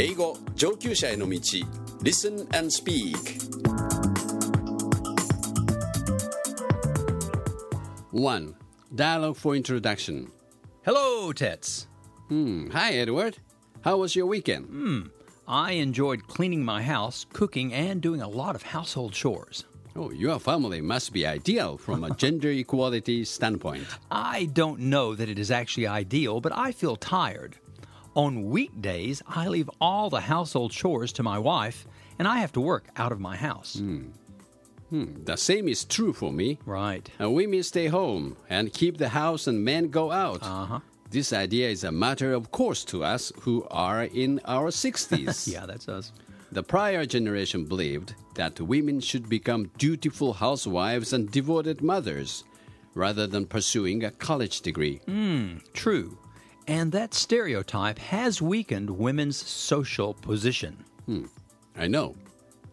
英語上級者への道 Listen and Speak 1. Dialogue for Introduction Hello, Tets. Hmm. Hi Edward How was your weekend? I enjoyed cleaning my house, cooking, and doing a lot of household chores. Oh, your family must be ideal from a gender equality standpoint. I don't know that it is actually ideal, but I feel tired. On weekdays, I leave all the household chores to my wife, and I have to work out of my house. The same is true for me. Right. Uh, women stay home and keep the house and men go out. Uh-huh. This idea is a matter of course to us who are in our 60s. Yeah, that's us. The prior generation believed that women should become dutiful housewives and devoted mothers rather than pursuing a college degree. True. And that stereotype has weakened women's social position. I know.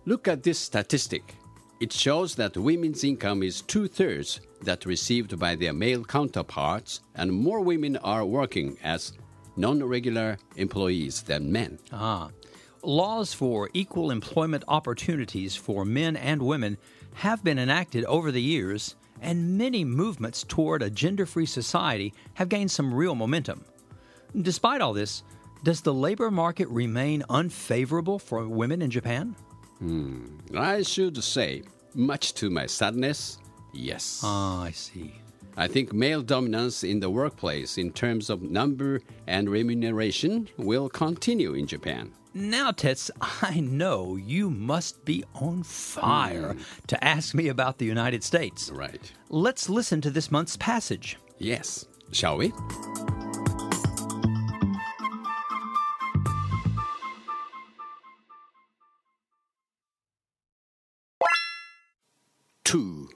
Look at this statistic. It shows that women's income is two thirds that received by their male counterparts, and more women are working as non regular employees than men. Ah. Laws for equal employment opportunities for men and women have been enacted over the years, and many movements toward a gender free society have gained some real momentum. Despite all this, does the labor market remain unfavorable for women in Japan? I should say, much to my sadness, yes. Ah, I see. I think male dominance in the workplace in terms of number and remuneration will continue in Japan. Now, Tets, I know you must be on fire to ask me about the United States. Right. Let's listen to this month's passage. Yes. Shall we? Two.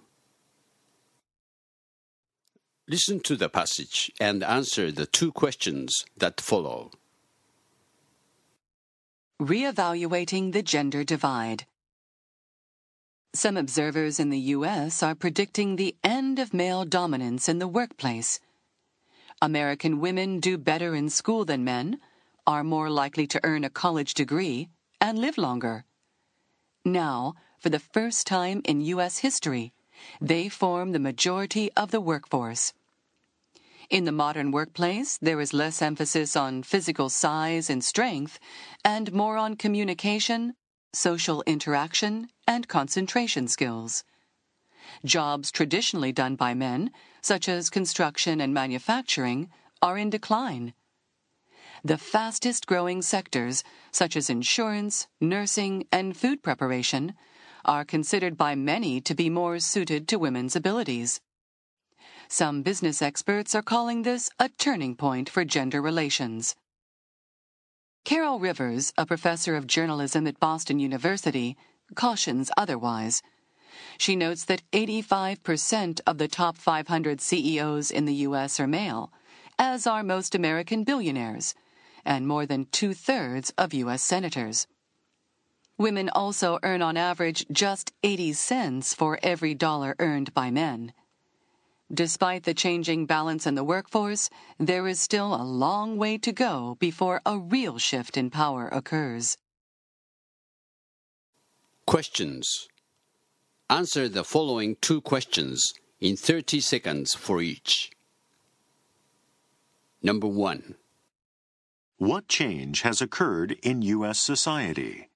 Listen to the passage and answer the two questions that follow. Reevaluating the gender divide. Some observers in the U.S. are predicting the end of male dominance in the workplace. American women do better in school than men, are more likely to earn a college degree, and live longer. Now, for the first time in U.S. history, they form the majority of the workforce. In the modern workplace, there is less emphasis on physical size and strength and more on communication, social interaction, and concentration skills. Jobs traditionally done by men, such as construction and manufacturing, are in decline. The fastest growing sectors, such as insurance, nursing, and food preparation, are considered by many to be more suited to women's abilities. Some business experts are calling this a turning point for gender relations. Caryl Rivers, a professor of journalism at Boston University, cautions otherwise. She notes that 85% of the top 500 CEOs in the U.S. are male, as are most American billionaires, and more than two thirds of U.S. senators. Women also earn on average just 80 cents for every dollar earned by men. Despite the changing balance in the workforce, there is still a long way to go before a real shift in power occurs. Questions. Answer the following two questions in 30 seconds for each. Number one. What change has occurred in U.S. society?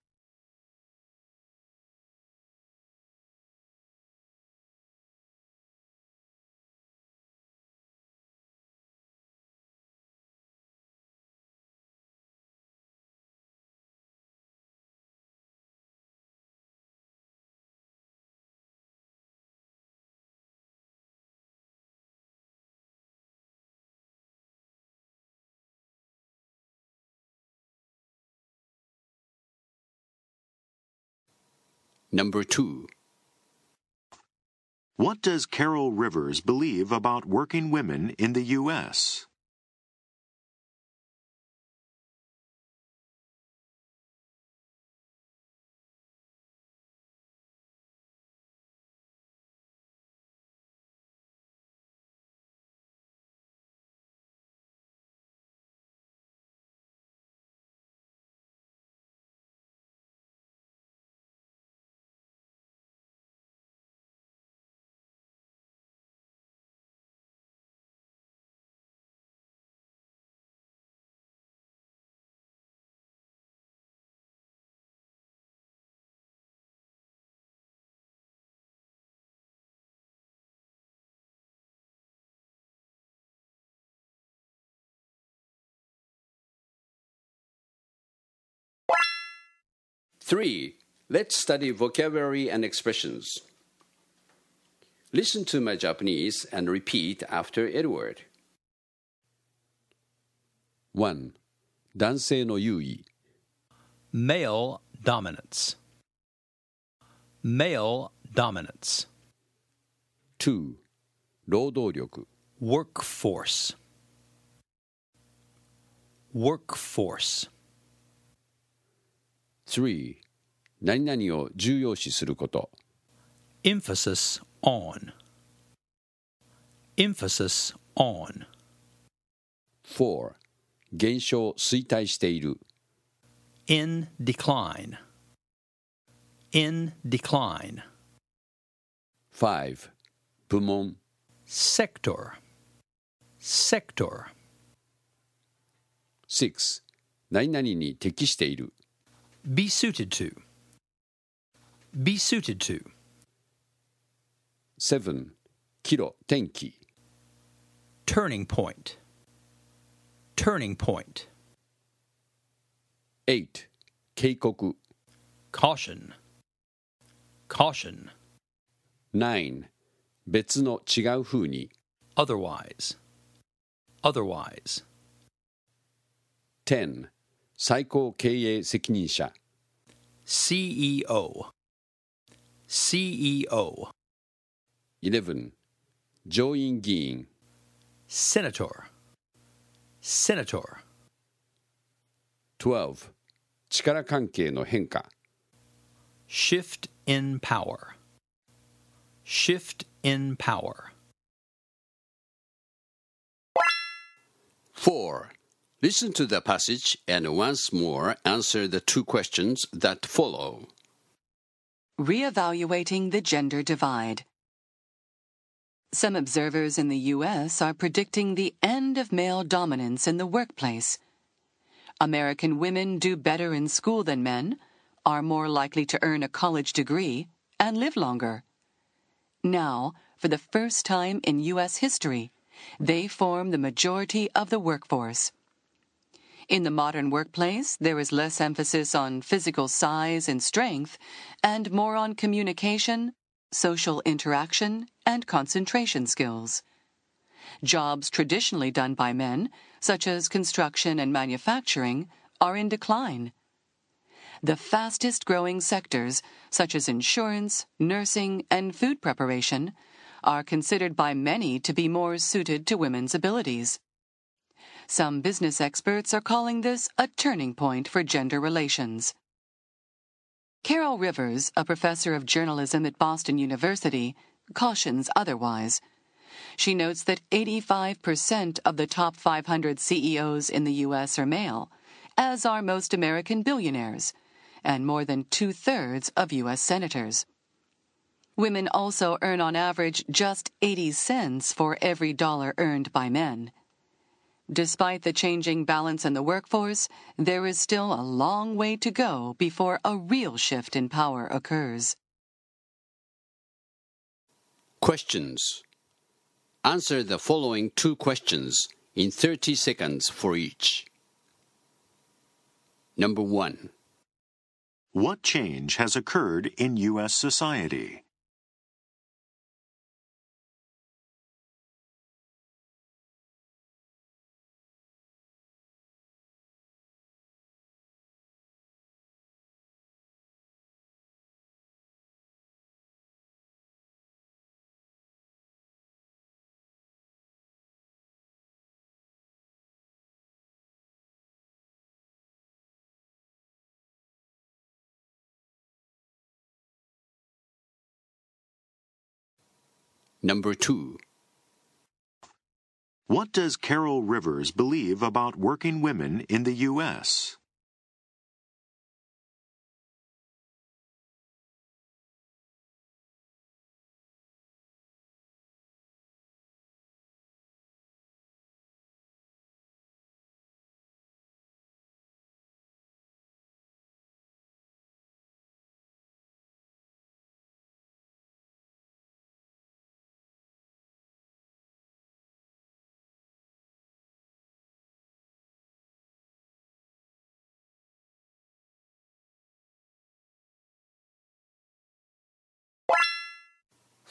Number two. What does Caryl Rivers believe about working women in the U.S.? 3. Let's study vocabulary and expressions. Listen to my Japanese and repeat after Edward. 1. 男性の優位 Male dominance. Male dominance. 2. 労働力 Workforce. Workforce. 3. 何々を重要視すること Emphasis on. Emphasis on. 4. 減少衰退している In decline. In decline. 5. 部門 Sector. Sector. 6. 何々に適している Be suited to. Be suited to. 7. 岐路、転機。Turning point. Turning point. 8. Keikoku. Caution. Caution. 9. 別の違う風に。Otherwise. Otherwise. 10. 最高経営責任者 CEO. CEO. 11. 上院議員 Senator. Senator. 12. 力関係の変化 Shift in power. Shift in power. 4. Listen to the passage and once more answer the two questions that follow. Reevaluating the gender divide. Some observers in the U.S. are predicting the end of male dominance in the workplace. American women do better in school than men, are more likely to earn a college degree, and live longer. Now, for the first time in U.S. history, they form the majority of the workforce. In the modern workplace, there is less emphasis on physical size and strength and more on communication, social interaction, and concentration skills. Jobs traditionally done by men, such as construction and manufacturing, are in decline. The fastest growing sectors, such as insurance, nursing, and food preparation, are considered by many to be more suited to women's abilities. Some business experts are calling this a turning point for gender relations. Caryl Rivers, a professor of journalism at Boston University, cautions otherwise. She notes that 85% of the top 500 CEOs in the U.S. are male, as are most American billionaires, and more than two thirds of U.S. senators. Women also earn on average just 80 cents for every dollar earned by men. Despite the changing balance in the workforce, there is still a long way to go before a real shift in power occurs. Questions. Answer the following two questions in 30 seconds for each. Number 1. What change has occurred in U.S. society? Number 2. What does Caryl Rivers believe about working women in the U.S.?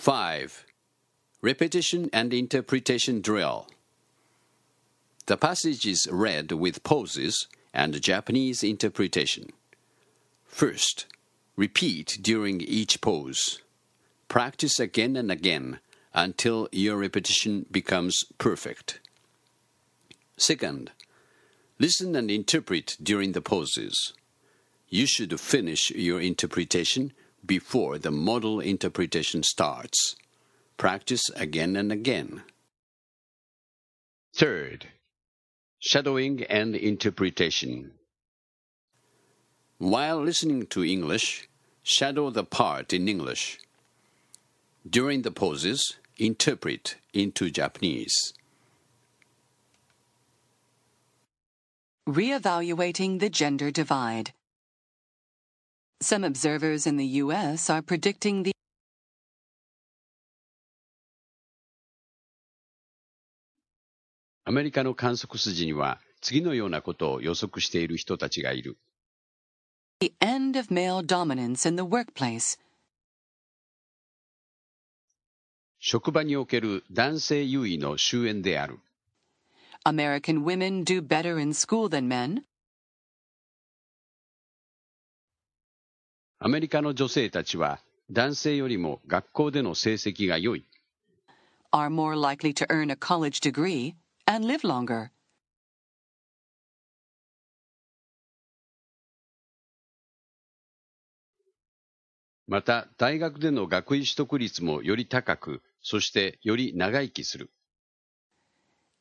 5. Repetition and interpretation drill. The passage is read with pauses and Japanese interpretation. First, repeat during each pause. Practice again and again until your repetition becomes perfect. Second, listen and interpret during the pauses. You should finish your interpretation before the model interpretation starts. Practice again and again. Third, shadowing and interpretation. While listening to English, shadow the part in English. During the pauses, interpret into Japanese. Reevaluating the gender divide. Some observers in the U.S. are predicting the アメリカの観測筋には次のようなことを予測している人たちがいる。the end of male dominance in the workplace. 職場における男性優位の終焉である。American women do better in school than men. アメリカの女性たちは男性よりも学校での成績が良い。are more likely to earn a college degree and live longer. また大学での学位取得率もより高く、そしてより長生きする。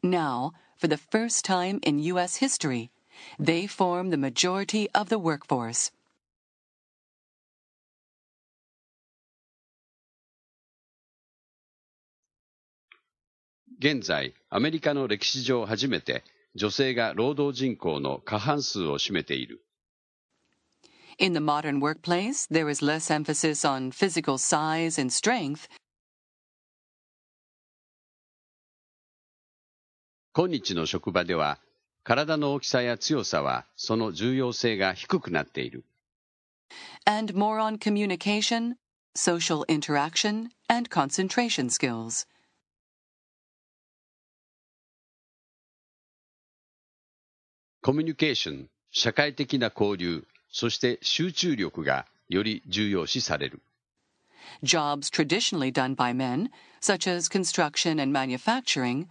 Now, for the first time in U.S. history, they form the majority of the workforce. 現在、アメリカの歴史上初めて女性が労働人口の過半数を占めている。In the modern workplace, there is less emphasis on physical size and strength, 今日の職場では、体の大きさや強さはその重要性が低くなっている。and more on communication, social interaction, and concentration skills. コミュニケーション、社会的な交流、そして集中力がより重要視される。Jobs traditionally done by men, such as construction and manufacturing,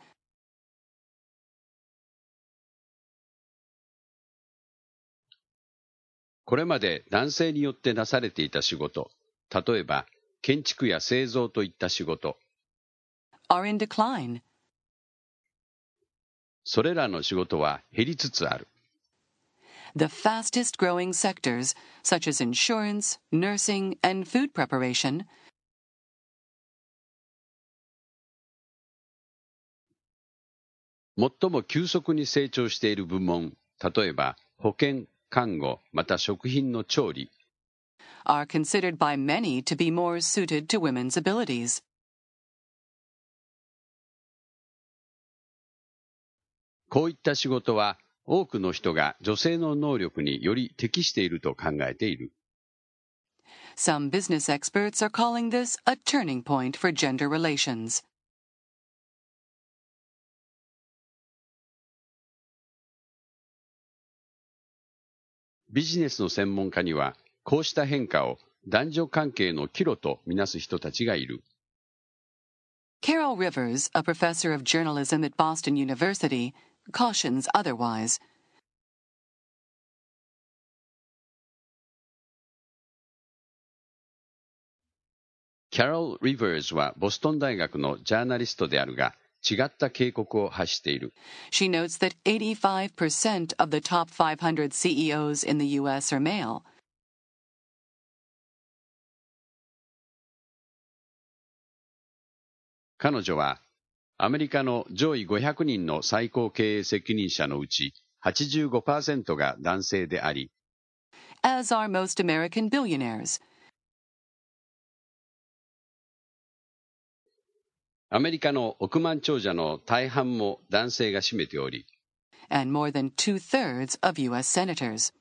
これまで男性によってなされていた仕事、例えば建築や製造といった仕事、are in decline. それらの仕事は減りつつある。The fastest growing sectors, such as insurance, nursing, and food preparation, 最も急速に成長している部門、例えば保健、看護、また食品の調理、are considered by many to be more suited to women's abilities. こういった仕事は多くの人が女性の能力により適していると考えている。Some business experts are calling this a turning point for gender relations. ビジネスの専門家には、こうした変化を男女関係の岐路とみなす人たちがいる。Carol Rivers, a professor of journalism at Boston University, cautions otherwise. Caryl Rivers はボストン大学のジャーナリストであるが、違った警告を発している。She notes that 85% of the top 500 CEOs in the US are male. 彼女はアメリカの上位500人の最高経営責任者のうち85%が男性であり、as are most American billionaires. アメリカの億万長者の大半も男性が占めており、and more than two thirds of U.S. senators.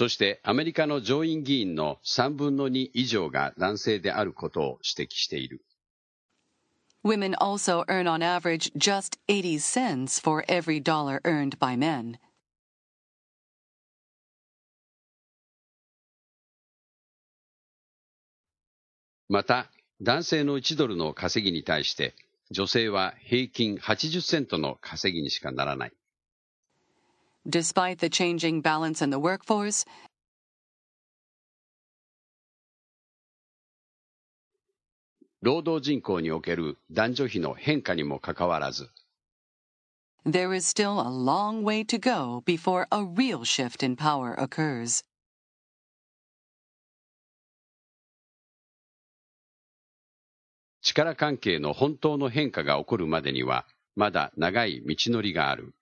そそしてアメリカの上院議員の3分の2以上が男性であることを指摘している。Women also earn on average just 80 cents for every dollar earned by men. また、男性の1ドルの稼ぎに対して、女性は平均80セントの稼ぎにしかならない。Despite the changing balance in the workforce, 労働人口における男女比の変化にもかかわらず、there is still a long way to go before a real shift in power occurs. 力関係の本当の変化が起こるまでには、まだ長い道のりがある。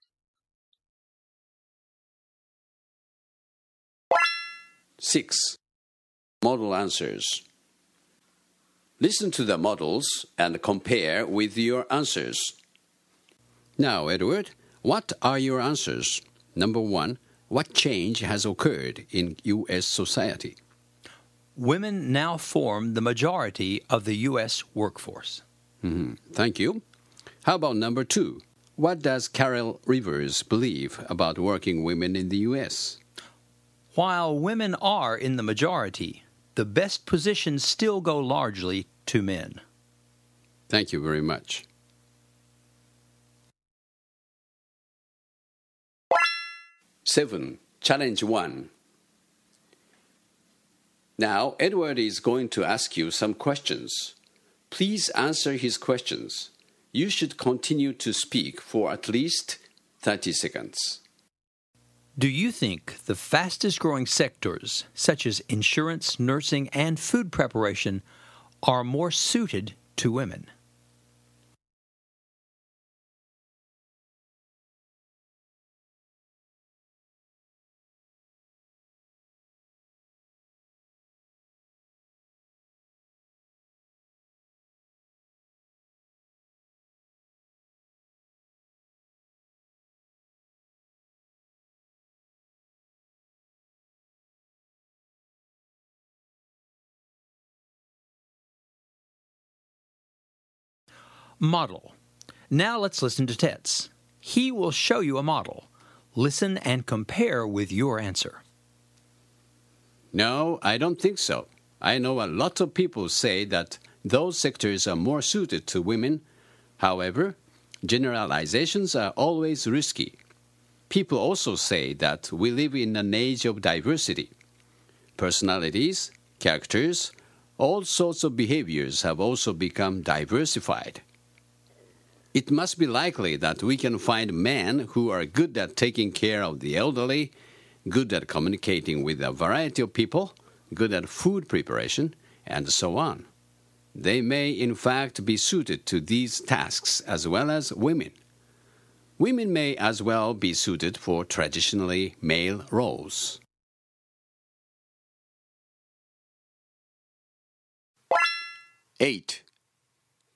6. Model answers. Listen to the models and compare with your answers. Now, Edward, what are your answers? Number one, what change has occurred in U.S. society? women now form the majority of the U.S. workforce. Mm-hmm. Thank you. How about number two? What does Caryl Rivers believe about working women in the U.S.? While women are in the majority, the best positions still go largely to men. Thank you very much. Seven, challenge one. Now, Edward is going to ask you some questions. Please answer his questions. You should continue to speak for at least 30 seconds. Do you think the fastest growing sectors, such as insurance, nursing, and food preparation, are more suited to women? Model. Now let's listen to Tets. He will show you a model. Listen and compare with your answer. No, I don't think so. I know a lot of people say that those sectors are more suited to women. However, generalizations are always risky. People also say that we live in an age of diversity. Personalities, characters, all sorts of behaviors have also become diversified. It must be likely that we can find men who are good at taking care of the elderly, good at communicating with a variety of people, good at food preparation, and so on. They may, in fact, be suited to these tasks as well as women. Women may as well be suited for traditionally male roles. Eight.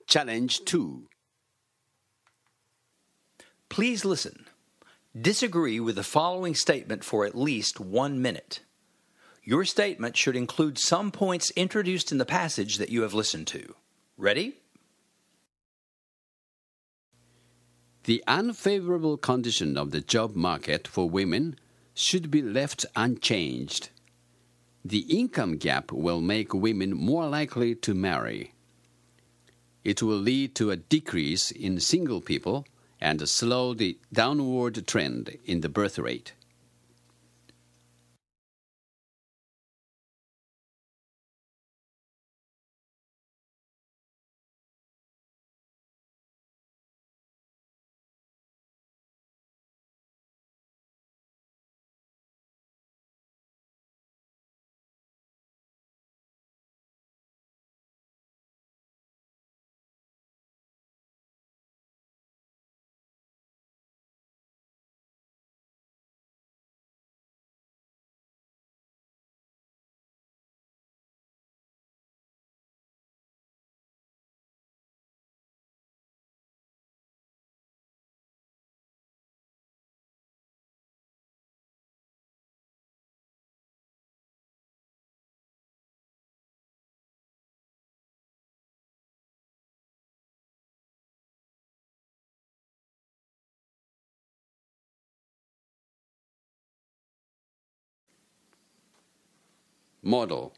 Challenge two. Please listen. Disagree with the following statement for at least one minute. Your statement should include some points introduced in the passage that you have listened to. Ready? The unfavorable condition of the job market for women should be left unchanged. The income gap will make women more likely to marry. It will lead to a decrease in single people and slow the downward trend in the birth rate. Model.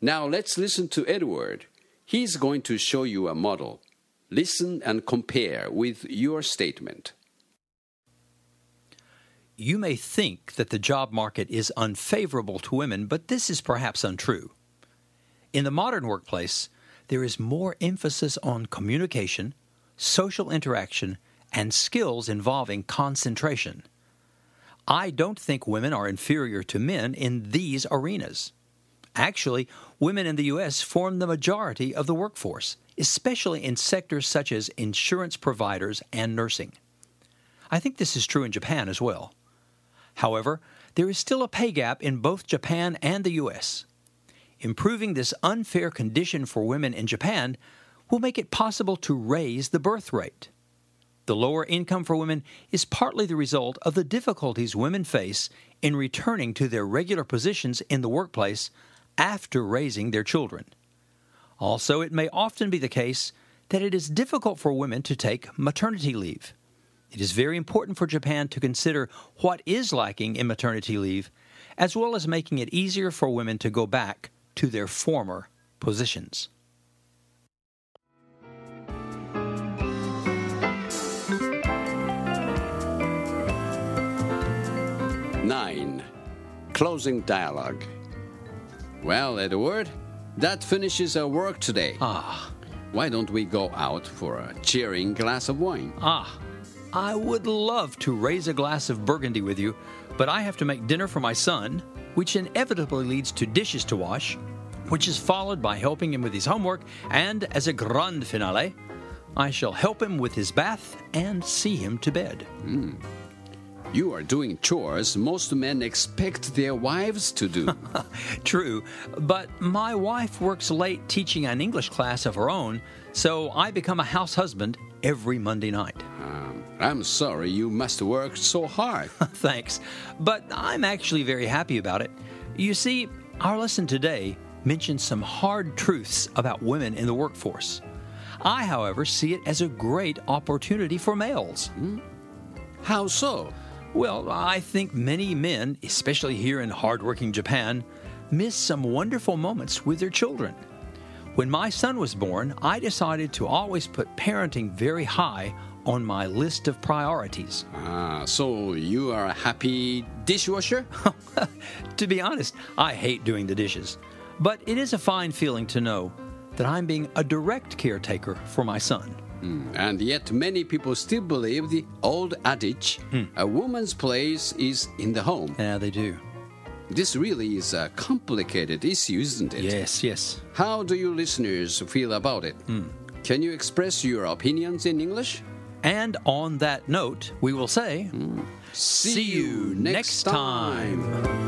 Now let's listen to Edward. He's going to show you a model. Listen and compare with your statement. You may think that the job market is unfavorable to women, but this is perhaps untrue. In the modern workplace, there is more emphasis on communication, social interaction, and skills involving concentration. I don't think women are inferior to men in these arenas. Actually, women in the U.S. form the majority of the workforce, especially in sectors such as insurance providers and nursing. I think this is true in Japan as well. However, there is still a pay gap in both Japan and the U.S. Improving this unfair condition for women in Japan will make it possible to raise the birth rate. The lower income for women is partly the result of the difficulties women face in returning to their regular positions in the workplace after raising their children. Also, it may often be the case that it is difficult for women to take maternity leave. It is very important for Japan to consider what is lacking in maternity leave, as well as making it easier for women to go back to their former positions. Nine. Closing dialogue. Well, Edward, that finishes our work today. Ah, Why don't we go out for a cheering glass of wine? ah. I would love to raise a glass of burgundy with you, but I have to make dinner for my son, which inevitably leads to dishes to wash, which is followed by helping him with his homework, and as a grand finale, I shall help him with his bath and see him to bed. You are doing chores most men expect their wives to do. True, but my wife works late teaching an English class of her own, so I become a house husband every Monday night. um, I'm sorry you must work so hard. Thanks, but I'm actually very happy about it. You see, our lesson today mentions some hard truths about women in the workforce. I, however, see it as a great opportunity for males. How so? Well, I think many men, especially here in hardworking Japan, miss some wonderful moments with their children. When my son was born, I decided to always put parenting very high on my list of priorities. Ah, so you are a happy dishwasher? To be honest, I hate doing the dishes. But it is a fine feeling to know that I'm being a direct caretaker for my son. And yet many people still believe the old adage, hmm. a woman's place is in the home. Yeah, they do. This really is a complicated issue, isn't it? Yes, yes. How do you listeners feel about it? Hmm. Can you express your opinions in English? And on that note, we will say, hmm. See you next time.